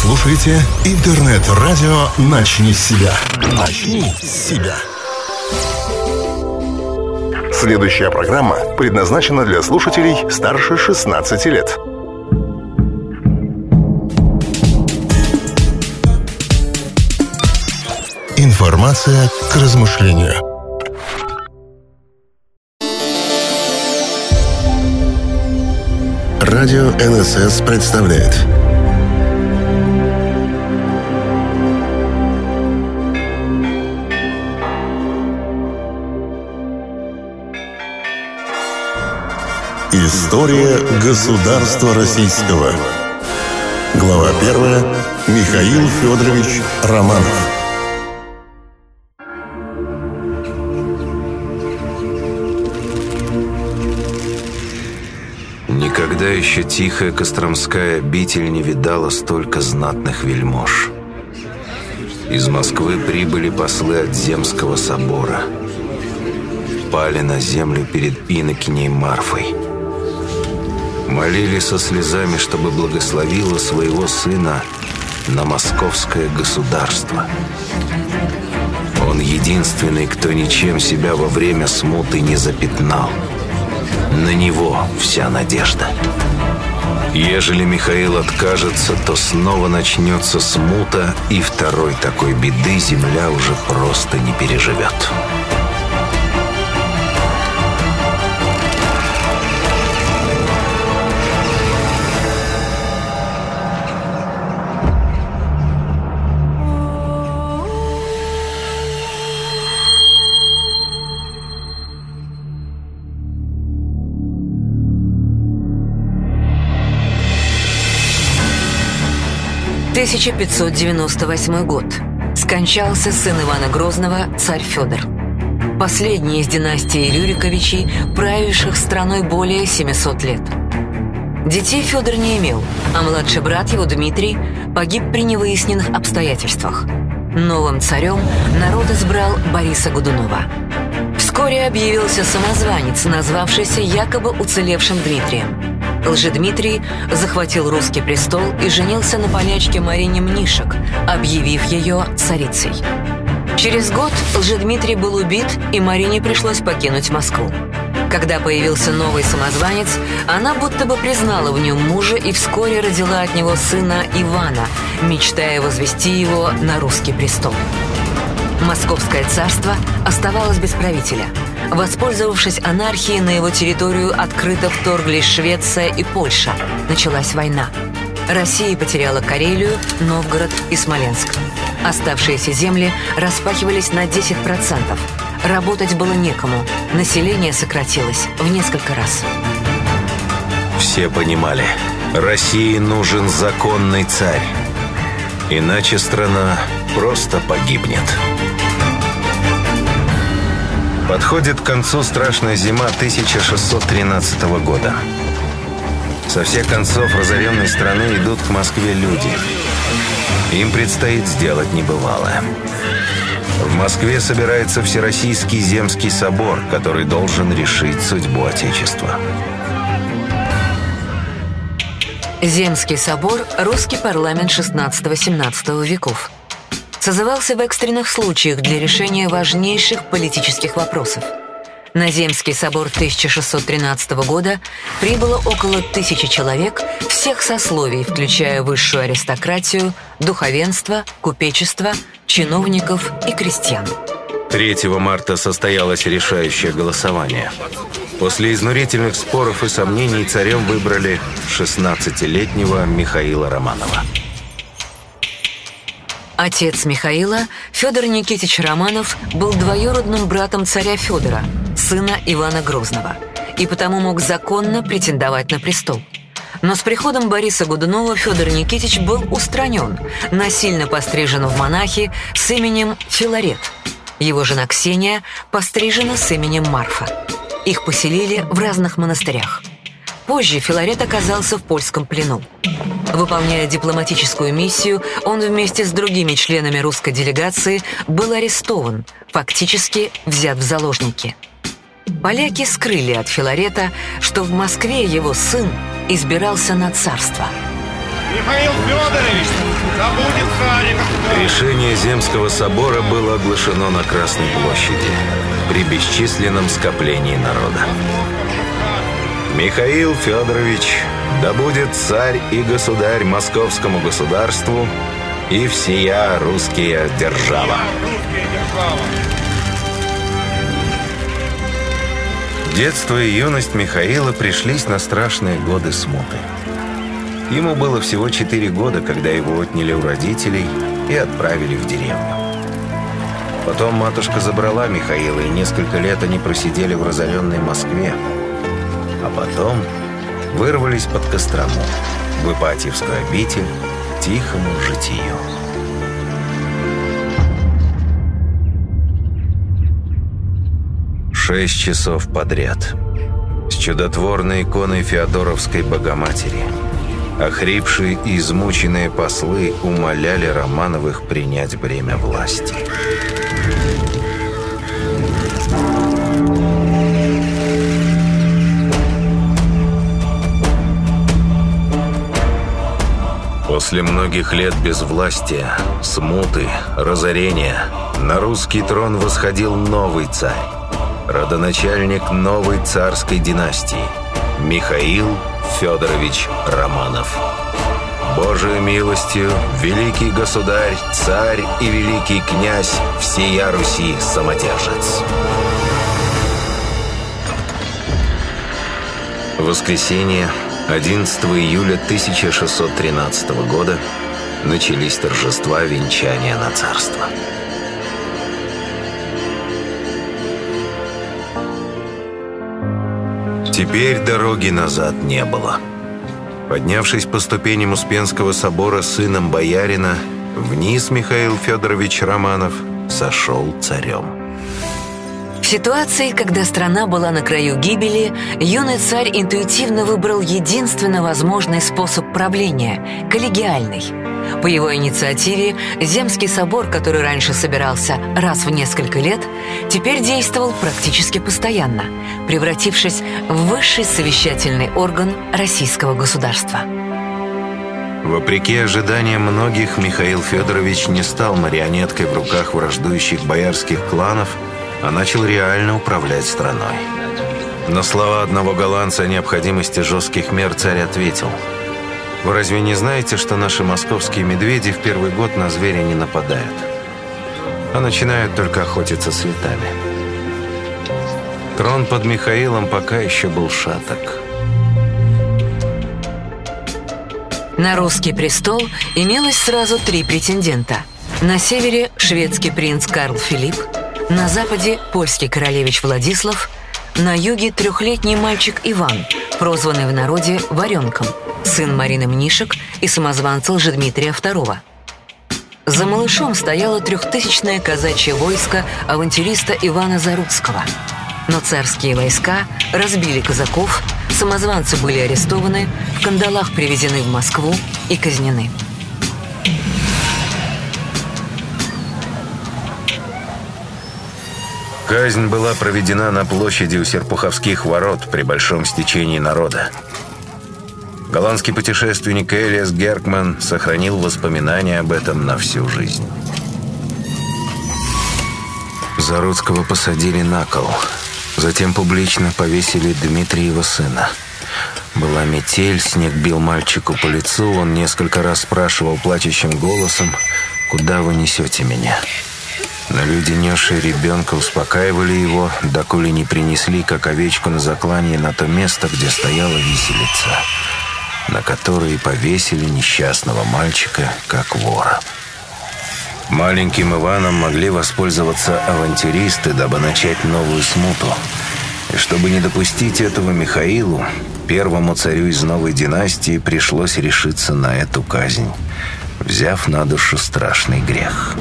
слушаете интернет-радио «Начни с себя». «Начни с себя». Следующая программа предназначена для слушателей старше 16 лет. Информация к размышлению. Радио НСС представляет История государства российского Глава первая Михаил Федорович Романов Никогда еще тихая Костромская обитель не видала столько знатных вельмож. Из Москвы прибыли послы от Земского собора. Пали на землю перед инокиней Марфой. Молили со слезами, чтобы благословила своего сына на московское государство. Он единственный, кто ничем себя во время смуты не запятнал. На него вся надежда. Ежели Михаил откажется, то снова начнется смута, и второй такой беды земля уже просто не переживет. 1598 год. Скончался сын Ивана Грозного, царь Федор. Последний из династии Рюриковичей, правивших страной более 700 лет. Детей Федор не имел, а младший брат его Дмитрий погиб при невыясненных обстоятельствах. Новым царем народ избрал Бориса Годунова. Вскоре объявился самозванец, назвавшийся якобы уцелевшим Дмитрием. Лжедмитрий захватил русский престол и женился на полячке Марине Мнишек, объявив ее царицей. Через год Лжедмитрий был убит, и Марине пришлось покинуть Москву. Когда появился новый самозванец, она будто бы признала в нем мужа и вскоре родила от него сына Ивана, мечтая возвести его на русский престол. Московское царство оставалось без правителя. Воспользовавшись анархией, на его территорию открыто вторглись Швеция и Польша. Началась война. Россия потеряла Карелию, Новгород и Смоленск. Оставшиеся земли распахивались на 10%. Работать было некому. Население сократилось в несколько раз. Все понимали, России нужен законный царь. Иначе страна просто погибнет. Подходит к концу страшная зима 1613 года. Со всех концов разоренной страны идут к Москве люди. Им предстоит сделать небывалое. В Москве собирается Всероссийский земский собор, который должен решить судьбу Отечества. Земский собор – русский парламент 16-17 веков. Созывался в экстренных случаях для решения важнейших политических вопросов. На Земский собор 1613 года прибыло около тысячи человек всех сословий, включая высшую аристократию, духовенство, купечество, чиновников и крестьян. 3 марта состоялось решающее голосование. После изнурительных споров и сомнений царем выбрали 16-летнего Михаила Романова. Отец Михаила, Федор Никитич Романов, был двоюродным братом царя Федора, сына Ивана Грозного, и потому мог законно претендовать на престол. Но с приходом Бориса Годунова Федор Никитич был устранен, насильно пострижен в монахи с именем Филарет – его жена Ксения пострижена с именем Марфа. Их поселили в разных монастырях. Позже Филарет оказался в польском плену. Выполняя дипломатическую миссию, он вместе с другими членами русской делегации был арестован, фактически взят в заложники. Поляки скрыли от Филарета, что в Москве его сын избирался на царство. Михаил Федорович, да будет царик! Решение Земского собора было оглашено на Красной площади при бесчисленном скоплении народа. Михаил Федорович, да будет царь и государь московскому государству и всея русские держава. Детство и юность Михаила пришлись на страшные годы смуты. Ему было всего 4 года, когда его отняли у родителей и отправили в деревню. Потом матушка забрала Михаила, и несколько лет они просидели в разоренной Москве. А потом вырвались под Кострому, в Ипатьевскую обитель, тихому житию. Шесть часов подряд. С чудотворной иконой Феодоровской Богоматери. Охрипшие и измученные послы умоляли Романовых принять бремя власти. После многих лет безвластия, смуты, разорения на русский трон восходил новый царь, родоначальник новой царской династии Михаил Федорович Романов. Божию милостью, великий государь, царь и великий князь всея Руси самодержец. Воскресенье, 11 июля 1613 года, начались торжества венчания на царство. Теперь дороги назад не было. Поднявшись по ступеням Успенского собора сыном боярина, вниз Михаил Федорович Романов сошел царем. Ситуации, когда страна была на краю гибели, юный царь интуитивно выбрал единственно возможный способ правления – коллегиальный. По его инициативе Земский собор, который раньше собирался раз в несколько лет, теперь действовал практически постоянно, превратившись в высший совещательный орган российского государства. Вопреки ожиданиям многих, Михаил Федорович не стал марионеткой в руках враждующих боярских кланов, а начал реально управлять страной. На слова одного голландца о необходимости жестких мер царь ответил «Вы разве не знаете, что наши московские медведи в первый год на зверя не нападают, а начинают только охотиться с летами?» Трон под Михаилом пока еще был шаток. На русский престол имелось сразу три претендента. На севере шведский принц Карл Филипп, на западе польский королевич Владислав, на юге трехлетний мальчик Иван, прозванный в народе Варенком, сын Марины Мнишек и самозванца Лжедмитрия II. За малышом стояло трехтысячное казачье войско авантюриста Ивана Заруцкого. Но царские войска разбили казаков, самозванцы были арестованы, в кандалах привезены в Москву и казнены. Казнь была проведена на площади у Серпуховских ворот при большом стечении народа. Голландский путешественник Элиас Геркман сохранил воспоминания об этом на всю жизнь. Заруцкого посадили на кол. Затем публично повесили Дмитриева сына. Была метель, снег бил мальчику по лицу. Он несколько раз спрашивал плачущим голосом, «Куда вы несете меня?» Но люди, несшие ребенка, успокаивали его, доколе не принесли, как овечку на заклание, на то место, где стояла виселица, на которой повесили несчастного мальчика, как вора. Маленьким Иваном могли воспользоваться авантюристы, дабы начать новую смуту. И чтобы не допустить этого Михаилу, первому царю из новой династии пришлось решиться на эту казнь, взяв на душу страшный грех.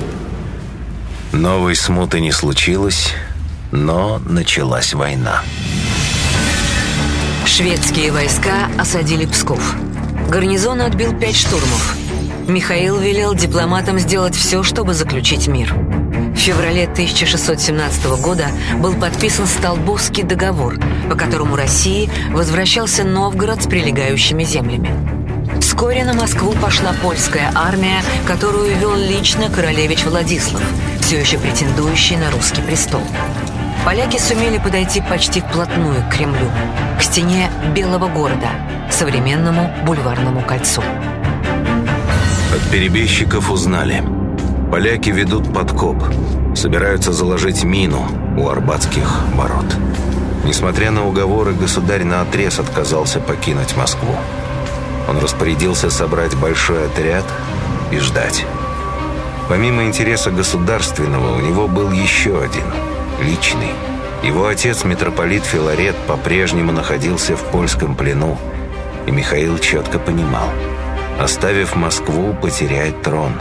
Новой смуты не случилось, но началась война. Шведские войска осадили Псков. Гарнизон отбил пять штурмов. Михаил велел дипломатам сделать все, чтобы заключить мир. В феврале 1617 года был подписан Столбовский договор, по которому России возвращался Новгород с прилегающими землями. Вскоре на Москву пошла польская армия, которую вел лично королевич Владислав, все еще претендующий на русский престол. Поляки сумели подойти почти вплотную к Кремлю, к стене Белого города, современному бульварному кольцу. От перебежчиков узнали. Поляки ведут подкоп, собираются заложить мину у Арбатских ворот. Несмотря на уговоры, государь наотрез отказался покинуть Москву. Он распорядился собрать большой отряд и ждать. Помимо интереса государственного, у него был еще один, личный. Его отец, митрополит Филарет, по-прежнему находился в польском плену, и Михаил четко понимал, оставив Москву, потеряет трон,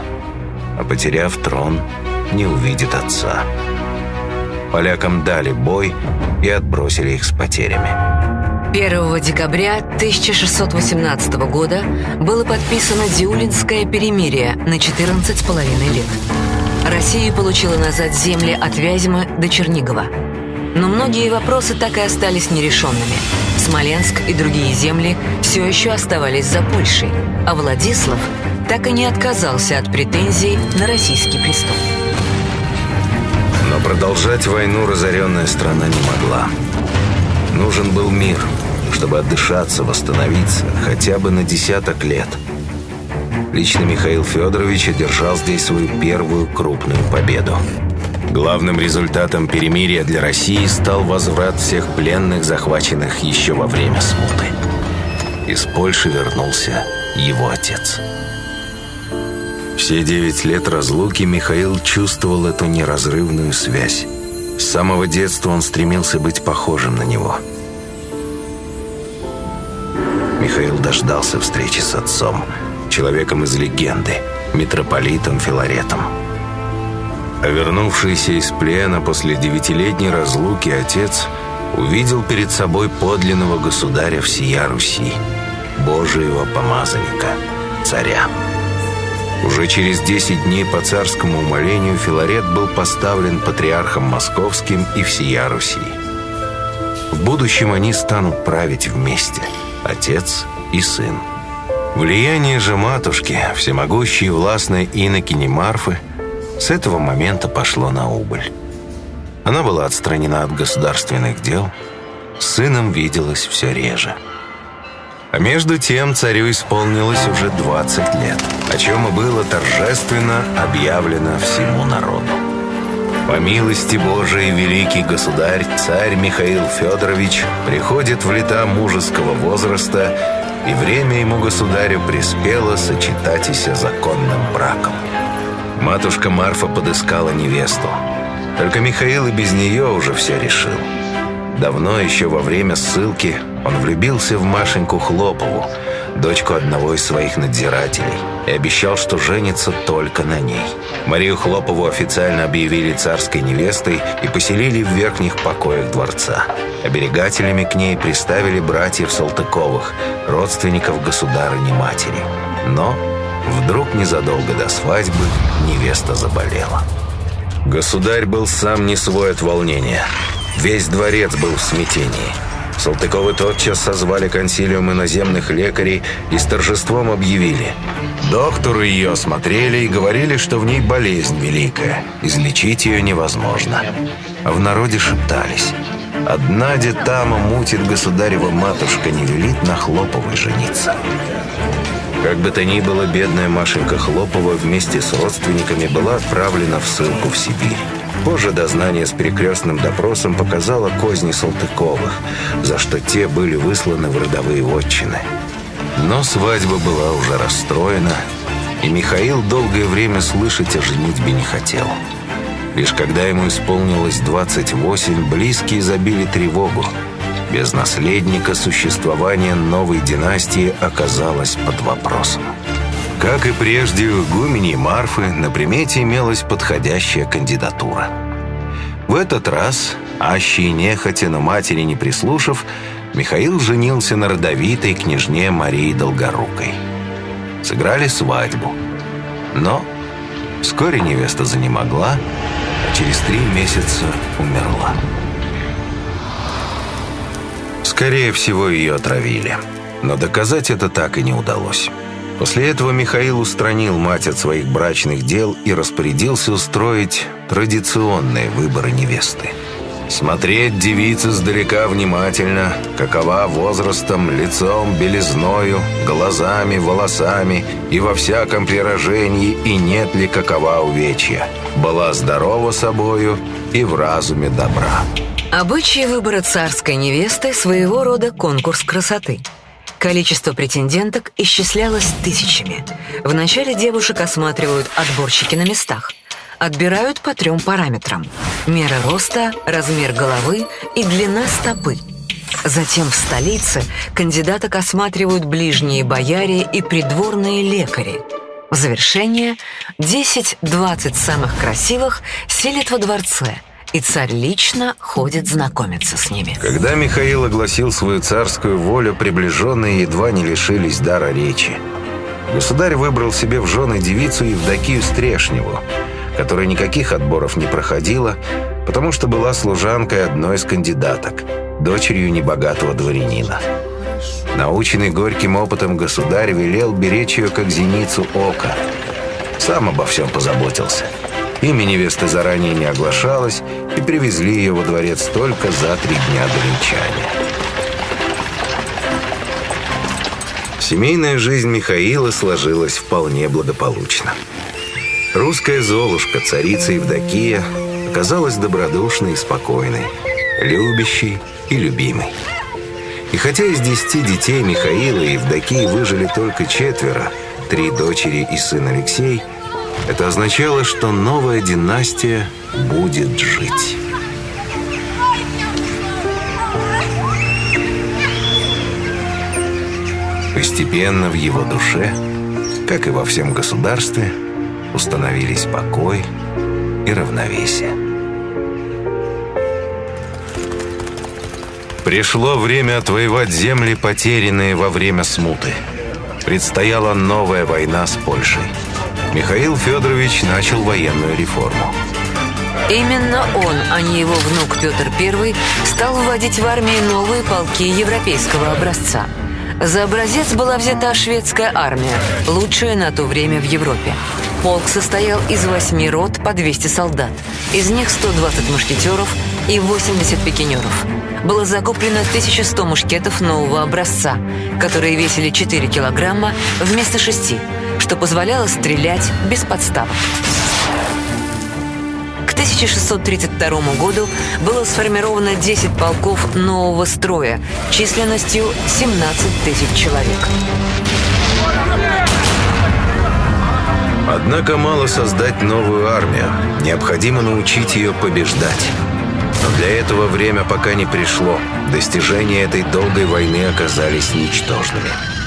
а потеряв трон, не увидит отца. Полякам дали бой и отбросили их с потерями. 1 декабря 1618 года было подписано Диулинское перемирие на 14,5 лет. Россия получила назад земли от Вязьмы до Чернигова. Но многие вопросы так и остались нерешенными. Смоленск и другие земли все еще оставались за Польшей, а Владислав так и не отказался от претензий на российский престол. Но продолжать войну разоренная страна не могла. Нужен был мир – чтобы отдышаться, восстановиться хотя бы на десяток лет. Лично Михаил Федорович одержал здесь свою первую крупную победу. Главным результатом перемирия для России стал возврат всех пленных, захваченных еще во время смуты. Из Польши вернулся его отец. Все девять лет разлуки Михаил чувствовал эту неразрывную связь. С самого детства он стремился быть похожим на него – Михаил дождался встречи с отцом, человеком из легенды, митрополитом Филаретом. А вернувшийся из плена после девятилетней разлуки отец увидел перед собой подлинного государя всея Руси, Божьего помазанника, царя. Уже через десять дней по царскому умолению Филарет был поставлен патриархом московским и всея Руси. В будущем они станут править вместе – отец и сын. Влияние же матушки, всемогущей властной инокини Марфы, с этого момента пошло на убыль. Она была отстранена от государственных дел, с сыном виделась все реже. А между тем царю исполнилось уже 20 лет, о чем и было торжественно объявлено всему народу. По милости Божией великий государь, царь Михаил Федорович, приходит в лета мужеского возраста, и время ему, государю, приспело сочетатися законным браком. Матушка Марфа подыскала невесту. Только Михаил и без нее уже все решил. Давно, еще во время ссылки, он влюбился в Машеньку Хлопову, дочку одного из своих надзирателей, и обещал, что женится только на ней. Марию Хлопову официально объявили царской невестой и поселили в верхних покоях дворца. Оберегателями к ней приставили братьев Салтыковых, родственников государыни-матери. Но вдруг незадолго до свадьбы невеста заболела. Государь был сам не свой от волнения. Весь дворец был в смятении. Салтыковы тотчас созвали консилиум иноземных лекарей и с торжеством объявили. Докторы ее осмотрели и говорили, что в ней болезнь великая. Излечить ее невозможно. А в народе шептались. Одна детама мутит государева матушка, не велит на Хлоповой жениться. Как бы то ни было, бедная Машенька Хлопова вместе с родственниками была отправлена в ссылку в Сибирь. Позже дознание с перекрестным допросом показало козни Салтыковых, за что те были высланы в родовые вотчины. Но свадьба была уже расстроена, и Михаил долгое время слышать о женитьбе не хотел. Лишь когда ему исполнилось 28, близкие забили тревогу. Без наследника существование новой династии оказалось под вопросом. Как и прежде у игумени Марфы, на примете имелась подходящая кандидатура. В этот раз, аще нехотя, но матери не прислушав, Михаил женился на родовитой княжне Марии Долгорукой. Сыграли свадьбу. Но вскоре невеста занемогла, а через три месяца умерла. Скорее всего, ее отравили. Но доказать это так и не удалось. После этого Михаил устранил мать от своих брачных дел и распорядился устроить традиционные выборы невесты. Смотреть девицы сдалека внимательно, какова возрастом, лицом, белизною, глазами, волосами и во всяком прирожении, и нет ли какова увечья. Была здорова собою и в разуме добра. Обычаи выбора царской невесты – своего рода конкурс красоты. Количество претенденток исчислялось тысячами. Вначале девушек осматривают отборщики на местах. Отбирают по трем параметрам. Мера роста, размер головы и длина стопы. Затем в столице кандидаток осматривают ближние бояре и придворные лекари. В завершение 10-20 самых красивых селят во дворце – и царь лично ходит знакомиться с ними. Когда Михаил огласил свою царскую волю, приближенные едва не лишились дара речи. Государь выбрал себе в жены девицу Евдокию Стрешневу, которая никаких отборов не проходила, потому что была служанкой одной из кандидаток, дочерью небогатого дворянина. Наученный горьким опытом государь велел беречь ее как зеницу ока. Сам обо всем позаботился – Имя невесты заранее не оглашалось, и привезли ее во дворец только за три дня до венчания. Семейная жизнь Михаила сложилась вполне благополучно. Русская Золушка, царица Евдокия, оказалась добродушной и спокойной, любящей и любимой. И хотя из десяти детей Михаила и Евдокии выжили только четверо, три дочери и сын Алексей – это означало, что новая династия будет жить. Постепенно в его душе, как и во всем государстве, установились покой и равновесие. Пришло время отвоевать земли, потерянные во время смуты. Предстояла новая война с Польшей. Михаил Федорович начал военную реформу. Именно он, а не его внук Петр I, стал вводить в армии новые полки европейского образца. За образец была взята шведская армия, лучшая на то время в Европе. Полк состоял из восьми рот по 200 солдат. Из них 120 мушкетеров и 80 пикинеров. Было закуплено 1100 мушкетов нового образца, которые весили 4 килограмма вместо 6 что позволяло стрелять без подставок. К 1632 году было сформировано 10 полков нового строя численностью 17 тысяч человек. Однако мало создать новую армию. Необходимо научить ее побеждать. Но для этого время пока не пришло. Достижения этой долгой войны оказались ничтожными.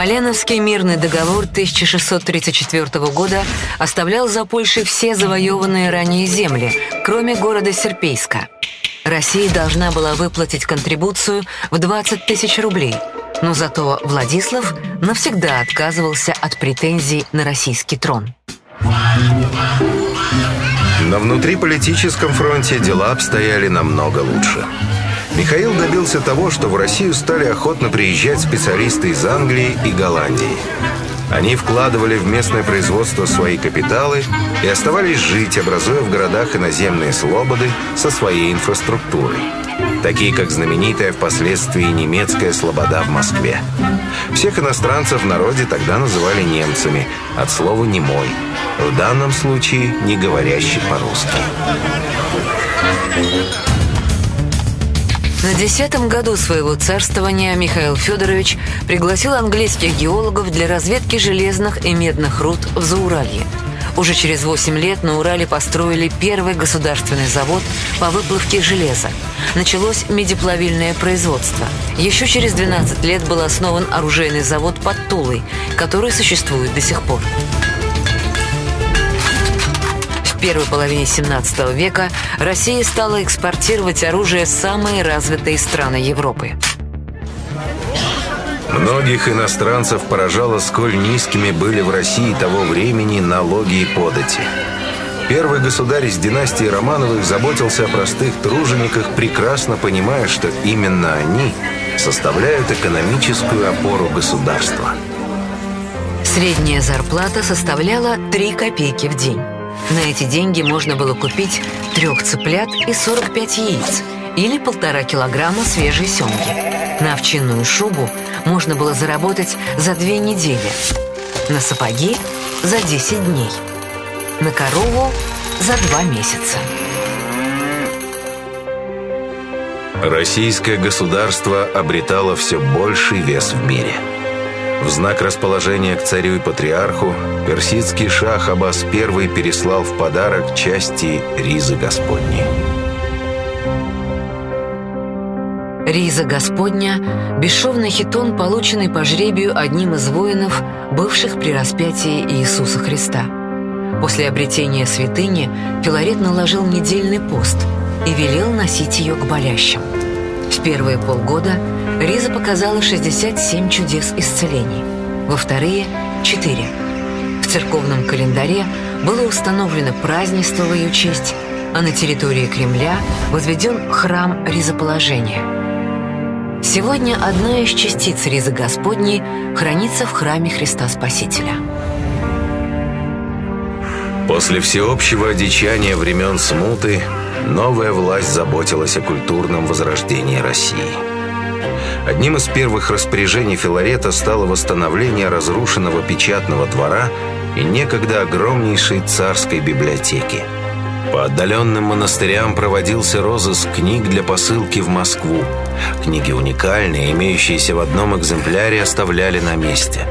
Поленовский мирный договор 1634 года оставлял за Польшей все завоеванные ранее земли, кроме города Серпейска. Россия должна была выплатить контрибуцию в 20 тысяч рублей, но зато Владислав навсегда отказывался от претензий на российский трон. На внутриполитическом фронте дела обстояли намного лучше. Михаил добился того, что в Россию стали охотно приезжать специалисты из Англии и Голландии. Они вкладывали в местное производство свои капиталы и оставались жить, образуя в городах иноземные слободы со своей инфраструктурой, такие как знаменитая впоследствии немецкая слобода в Москве. Всех иностранцев в народе тогда называли немцами, от слова «немой», в данном случае не говорящий по-русски. На десятом году своего царствования Михаил Федорович пригласил английских геологов для разведки железных и медных руд в Зауралье. Уже через 8 лет на Урале построили первый государственный завод по выплавке железа. Началось медиплавильное производство. Еще через 12 лет был основан оружейный завод под Тулой, который существует до сих пор первой половине 17 века Россия стала экспортировать оружие самые развитые страны Европы. Многих иностранцев поражало, сколь низкими были в России того времени налоги и подати. Первый государь из династии Романовых заботился о простых тружениках, прекрасно понимая, что именно они составляют экономическую опору государства. Средняя зарплата составляла 3 копейки в день. На эти деньги можно было купить трех цыплят и 45 яиц или полтора килограмма свежей семги. На овчинную шубу можно было заработать за две недели, на сапоги – за 10 дней, на корову – за два месяца. Российское государство обретало все больший вес в мире. В знак расположения к царю и патриарху персидский шах Аббас I переслал в подарок части ризы Господней. Риза Господня – бесшовный хитон, полученный по жребию одним из воинов, бывших при распятии Иисуса Христа. После обретения святыни Филарет наложил недельный пост и велел носить ее к болящим. В первые полгода Риза показала 67 чудес исцелений, во вторые – 4. В церковном календаре было установлено празднество в ее честь, а на территории Кремля возведен храм Ризоположения – Сегодня одна из частиц Ризы Господней хранится в храме Христа Спасителя. После всеобщего одичания времен смуты новая власть заботилась о культурном возрождении России. Одним из первых распоряжений Филарета стало восстановление разрушенного печатного двора и некогда огромнейшей царской библиотеки. По отдаленным монастырям проводился розыск книг для посылки в Москву. Книги уникальные, имеющиеся в одном экземпляре, оставляли на месте.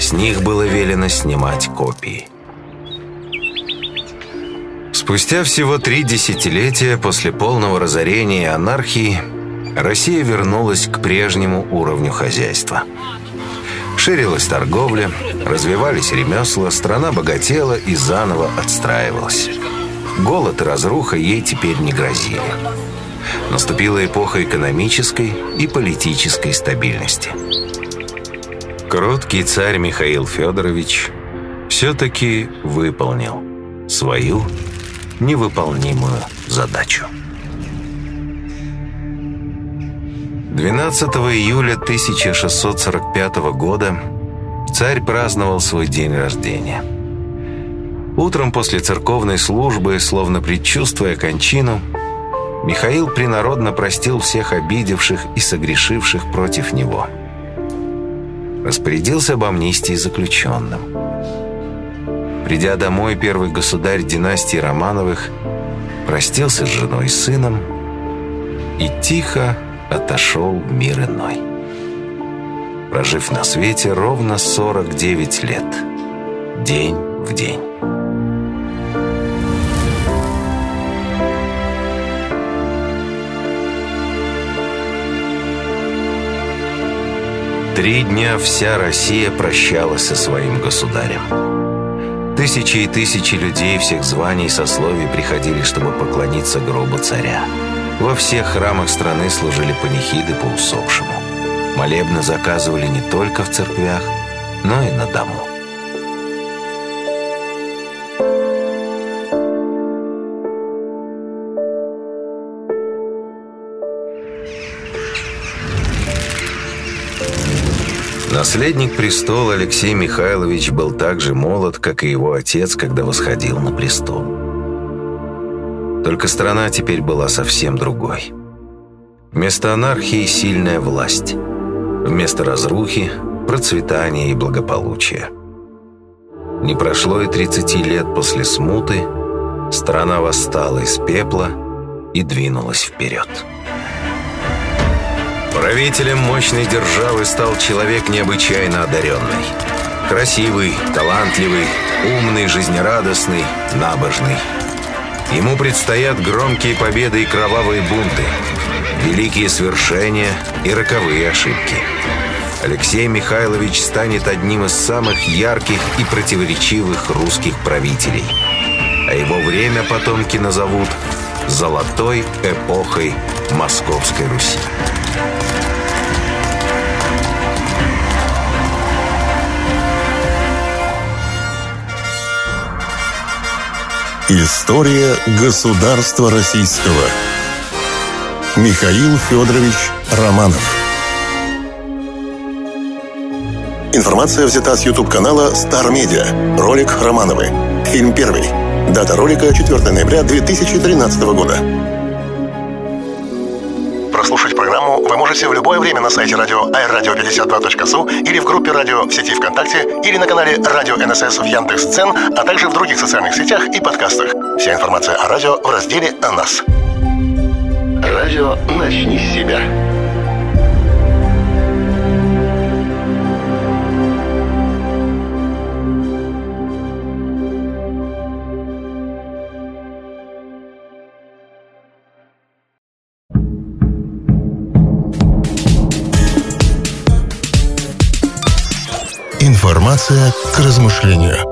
С них было велено снимать копии. Спустя всего три десятилетия после полного разорения и анархии Россия вернулась к прежнему уровню хозяйства. Ширилась торговля, развивались ремесла, страна богатела и заново отстраивалась. Голод и разруха ей теперь не грозили. Наступила эпоха экономической и политической стабильности. Кроткий царь Михаил Федорович все-таки выполнил свою невыполнимую задачу. 12 июля 1645 года царь праздновал свой день рождения. Утром после церковной службы, словно предчувствуя кончину, Михаил принародно простил всех обидевших и согрешивших против него. Распорядился об амнистии заключенным. Придя домой, первый государь династии Романовых простился с женой и сыном и тихо отошел в мир иной. Прожив на свете ровно 49 лет, день в день. Три дня вся Россия прощалась со своим государем. Тысячи и тысячи людей всех званий и сословий приходили, чтобы поклониться гробу царя. Во всех храмах страны служили панихиды по усопшему. Молебны заказывали не только в церквях, но и на дому. Наследник престола Алексей Михайлович был так же молод, как и его отец, когда восходил на престол. Только страна теперь была совсем другой. Вместо анархии сильная власть. Вместо разрухи – процветание и благополучие. Не прошло и 30 лет после смуты, страна восстала из пепла и двинулась вперед. Правителем мощной державы стал человек необычайно одаренный. Красивый, талантливый, умный, жизнерадостный, набожный. Ему предстоят громкие победы и кровавые бунты, великие свершения и роковые ошибки. Алексей Михайлович станет одним из самых ярких и противоречивых русских правителей. А его время потомки назовут «золотой эпохой Московской Руси». История государства российского. Михаил Федорович Романов. Информация взята с YouTube-канала Star Media. Ролик Романовы. Фильм первый. Дата ролика 4 ноября 2013 года. Прослушать программу вы можете в любое время на сайте радио airradio52.su или в группе радио в сети ВКонтакте или на канале Радио НСС в Яндекс.Цен, а также в других социальных сетях и подкастах. Вся информация о радио в разделе «О нас». Радио «Начни с себя». Информация к размышлению.